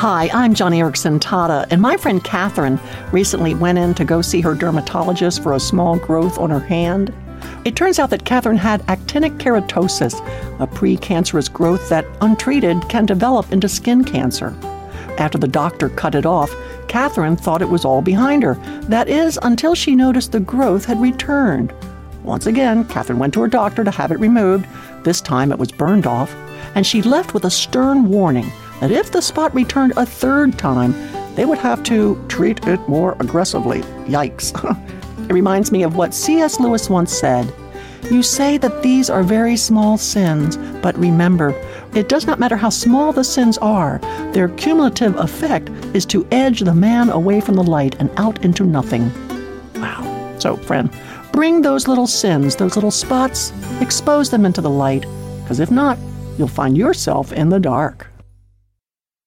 Hi, I'm Joni Eareckson Tada, and my friend Catherine recently went in to go see her dermatologist for a small growth on her hand. It turns out that Catherine had actinic keratosis, a precancerous growth that, untreated, can develop into skin cancer. After the doctor cut it off, Catherine thought it was all behind her. That is, until she noticed the growth had returned. Once again, Catherine went to her doctor to have it removed. This time it was burned off, and she left with a stern warning that if the spot returned a third time, they would have to treat it more aggressively. Yikes. it reminds me of what C.S. Lewis once said You say that these are very small sins, but remember, it does not matter how small the sins are, their cumulative effect is to edge the man away from the light and out into nothing. Wow. So, friend, bring those little sins, those little spots, expose them into the light, because if not, you'll find yourself in the dark.